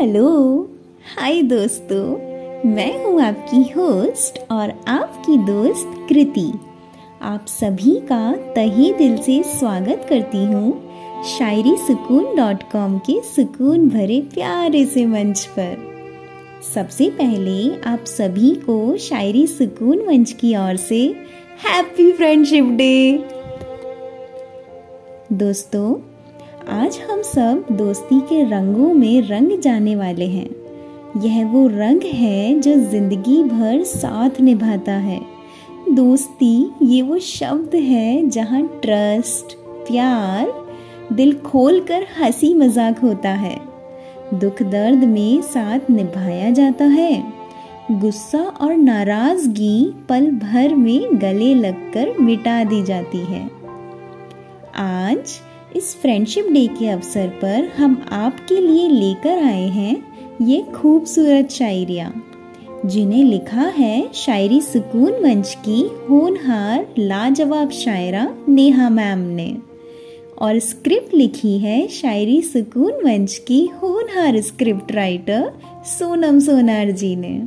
Hello. हाय दोस्तों, मैं हूँ आपकी होस्ट और आपकी दोस्त कृति। आप सभी का तहे दिल से स्वागत करती हूँ शायरी सुकून डॉट कॉम के सुकून भरे प्यारे से मंच पर। सबसे पहले आप सभी को शायरी सुकून मंच की ओर से हैप्पी फ्रेंडशिप डे। दोस्तों आज हम सब दोस्ती के रंगों में रंग जाने वाले हैं। यह वो रंग है जो ज़िंदगी भर साथ निभाता है। दोस्ती, ये वो शब्द है जहाँ ट्रस्ट प्यार, दिल खोल कर हँसी मज़ाक होता है। दुख दर्द में साथ निभाया जाता है। गुस्सा और नाराज़गी पल भर में गले लगकर मिटा दी जाती है। आज इस फ्रेंडशिप डे के अवसर पर हम आपके लिए लेकर आए हैं ये खूबसूरत शायरिया, जिन्हें लिखा है शायरी सुकून मंच की होनहार लाजवाब शायरा नेहा मैम ने और स्क्रिप्ट लिखी है शायरी सुकून मंच की होनहार स्क्रिप्ट राइटर सोनम सोनार जी ने।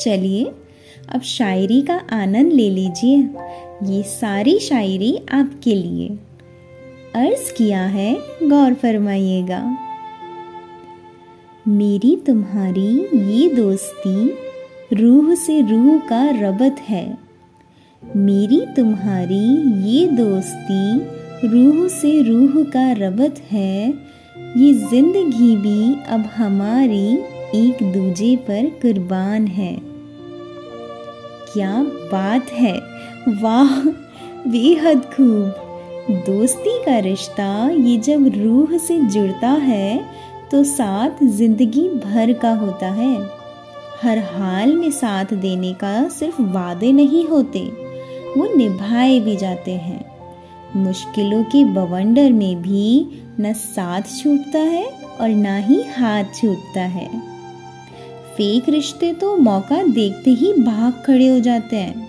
चलिए, अब शायरी का आनंद ले लीजिए। ये सारी शायरी आपके लिए। अर्ज़ किया है, गौर फरमाइएगा। मेरी तुम्हारी ये दोस्ती रूह से रूह का रबत है। मेरी तुम्हारी ये दोस्ती रूह से रूह का रबत है। ये ज़िंदगी भी अब हमारी एक दूजे पर कुर्बान है। क्या बात है! वाह, बेहद खूब! दोस्ती का रिश्ता ये जब रूह से जुड़ता है तो साथ ज़िंदगी भर का होता है। हर हाल में साथ देने का सिर्फ़ वादे नहीं होते, वो निभाए भी जाते हैं। मुश्किलों के बवंडर में भी न साथ छूटता है और ना ही हाथ छूटता है। फेक रिश्ते तो मौका देखते ही भाग खड़े हो जाते हैं।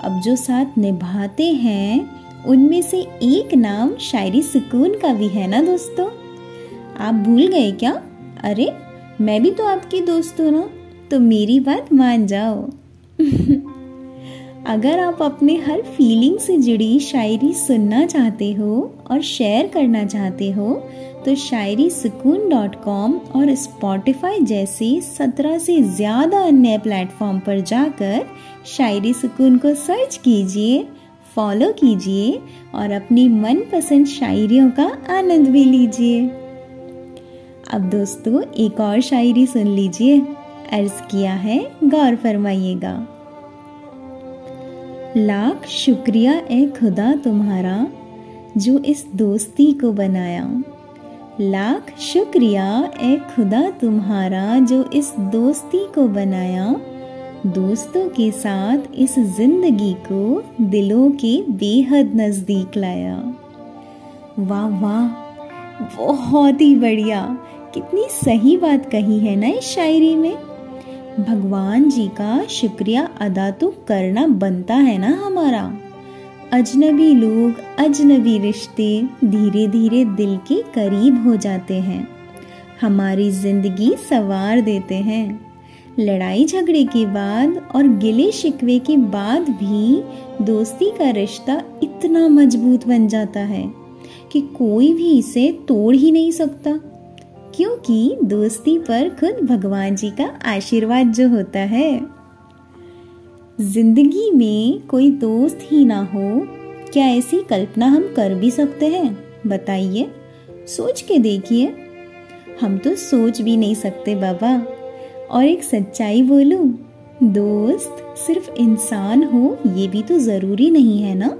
अब जो साथ निभाते हैं उनमें से एक नाम शायरी सुकून का भी है ना दोस्तों? आप भूल गए क्या? अरे, मैं भी तो आपकी दोस्त हूँ ना तो मेरी बात मान जाओ। अगर आप अपने हर फीलिंग से जुड़ी शायरी सुनना चाहते हो और शेयर करना चाहते हो तो शायरी सुकून डॉट कॉम और स्पॉटिफाई जैसे सत्रह से ज़्यादा अन्य प्लेटफॉर्म पर जाकर शायरी सुकून को सर्च कीजिए। फॉलो कीजिए और अपनी मनपसंद शायरियों का आनंद भी लीजिए। अब दोस्तों, एक और शायरी सुन लीजिए। अर्ज़ किया है, गौर फरमाइएगा। लाख शुक्रिया ए खुदा तुम्हारा, जो इस दोस्ती को बनाया। लाख शुक्रिया ए खुदा तुम्हारा, जो इस दोस्ती को बनाया। दोस्तों के साथ इस ज़िंदगी को दिलों के बेहद नज़दीक लाया। वाह वाह, बहुत ही बढ़िया। कितनी सही बात कही है ना इस शायरी में। भगवान जी का शुक्रिया अदा तो करना बनता है ना हमारा। अजनबी लोग, अजनबी रिश्ते धीरे धीरे दिल के करीब हो जाते हैं। हमारी ज़िंदगी सवार देते हैं। लड़ाई झगड़े के बाद और गिले शिकवे के बाद भी दोस्ती का रिश्ता इतना मज़बूत बन जाता है कि कोई भी इसे तोड़ ही नहीं सकता। क्योंकि दोस्ती पर खुद भगवान जी का आशीर्वाद जो होता है। ज़िंदगी में कोई दोस्त ही ना हो, क्या ऐसी कल्पना हम कर भी सकते हैं? बताइए, सोच के देखिए। हम तो सोच भी नहीं सकते बाबा। और एक सच्चाई बोलूँ? दोस्त सिर्फ़ इंसान हो, ये भी तो ज़रूरी नहीं है ना?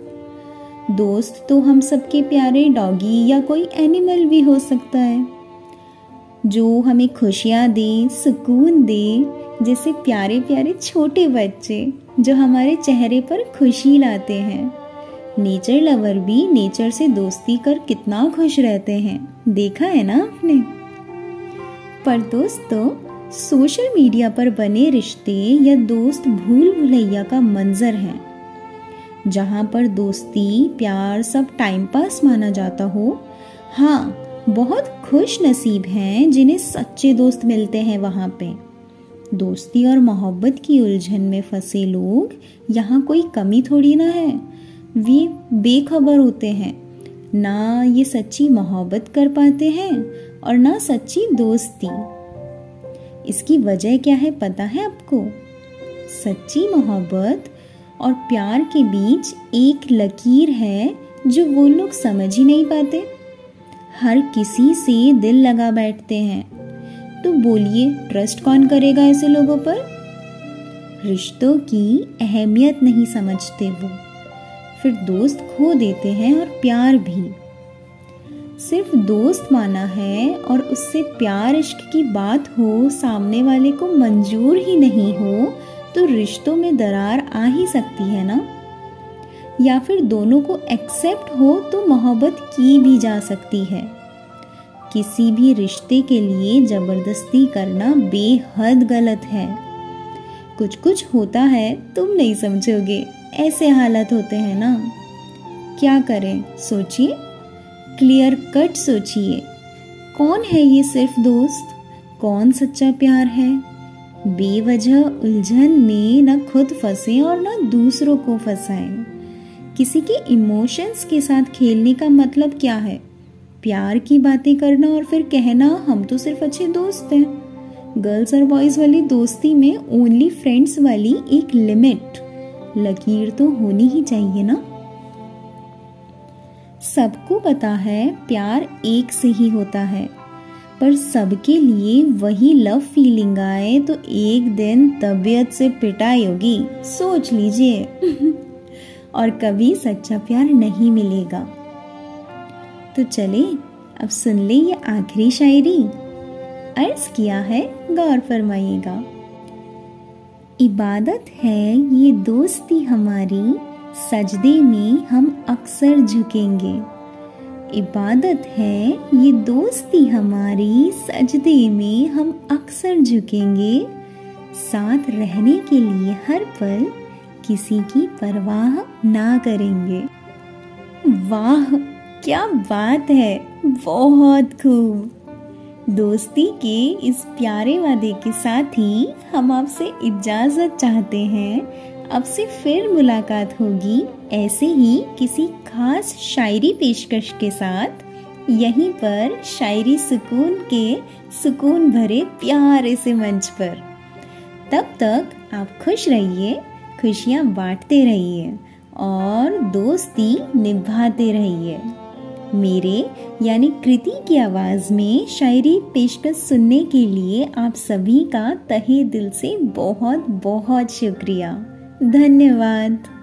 दोस्त तो हम सबके प्यारे डॉगी या कोई एनिमल भी हो सकता है। जो हमें खुशियाँ दे, सुकून दे, जैसे प्यारे प्यारे छोटे बच्चे जो हमारे चेहरे पर खुशी लाते हैं। नेचर लवर भी नेचर से दोस्ती कर कितना खुश रहते हैं। देखा है ना आपने? पर दोस्तों सोशल मीडिया पर बने रिश्ते या दोस्त भूल भुलैया का मंजर है। जहाँ पर दोस्ती, प्यार सब टाइम पास माना जाता हो हाँ बहुत खुश नसीब हैं जिन्हें सच्चे दोस्त मिलते हैं वहाँ पे। दोस्ती और मोहब्बत की उलझन में फंसे लोग, यहाँ कोई कमी थोड़ी ना है। वे बेखबर होते हैं। ना ये सच्ची मोहब्बत कर पाते हैं और ना सच्ची दोस्ती। इसकी वजह क्या है पता है आपको? सच्ची मोहब्बत और प्यार के बीच एक लकीर है जो वो लोग समझ ही नहीं पाते। हर किसी से दिल लगा बैठते हैं। तो बोलिए ट्रस्ट कौन करेगा ऐसे लोगों पर? रिश्तों की अहमियत नहीं समझते वो। फिर दोस्त खो देते हैं और प्यार भी। सिर्फ़ दोस्त माना है और उससे प्यार इश्क की बात हो, सामने वाले को मंजूर ही नहीं हो तो रिश्तों में दरार आ ही सकती है ना? या फिर दोनों को एक्सेप्ट हो तो मोहब्बत की भी जा सकती है। किसी भी रिश्ते के लिए ज़बरदस्ती करना बेहद गलत है। कुछ कुछ होता है, तुम नहीं समझोगे, ऐसे हालत होते हैं ना? क्या करें? सोचिए। क्लियर कट सोचिए। कौन है ये सिर्फ़ दोस्त? कौन सच्चा प्यार है? बेवजह उलझन में न खुद फंसे और न दूसरों को फंसाएँ। किसी के इमोशंस के साथ खेलने का मतलब क्या है? प्यार की बातें करना और फिर कहना, हम तो सिर्फ़ अच्छे दोस्त हैं। गर्ल्स और बॉयज़ वाली दोस्ती में ओनली फ्रेंड्स वाली एक लिमिट लकीर तो होनी ही चाहिए ना? सबको पता है प्यार एक से ही होता है। पर सबके लिए वही लव फीलिंग आए तो एक दिन तबीयत से पिटाई होगी। सोच लीजिए। और कभी सच्चा प्यार नहीं मिलेगा। तो चले अब सुन ले ये आखिरी शायरी। अर्ज़ किया है गौर फरमाइएगा। इबादत है ये दोस्ती हमारी सजदे में हम अक्सर झुकेंगे। इबादत है, ये दोस्ती हमारी, सजदे में हम अक्सर झुकेंगे। साथ रहने के लिए हर पल किसी की परवाह ना करेंगे। वाह, क्या बात है, बहुत खूब। दोस्ती के इस प्यारे वादे के साथ ही हम आपसे इजाज़त चाहते हैं। अब से फिर मुलाकात होगी। ऐसे ही किसी खास शायरी पेशकश के साथ, यहीं पर शायरी सुकून के सुकून भरे प्यारे से मंच पर। तब तक आप खुश रहिए, खुशियाँ बांटते रहिए और दोस्ती निभाते रहिए। मेरे यानी कृति की आवाज़ में शायरी पेशकश सुनने के लिए आप सभी का तहे दिल से बहुत बहुत शुक्रिया। धन्यवाद।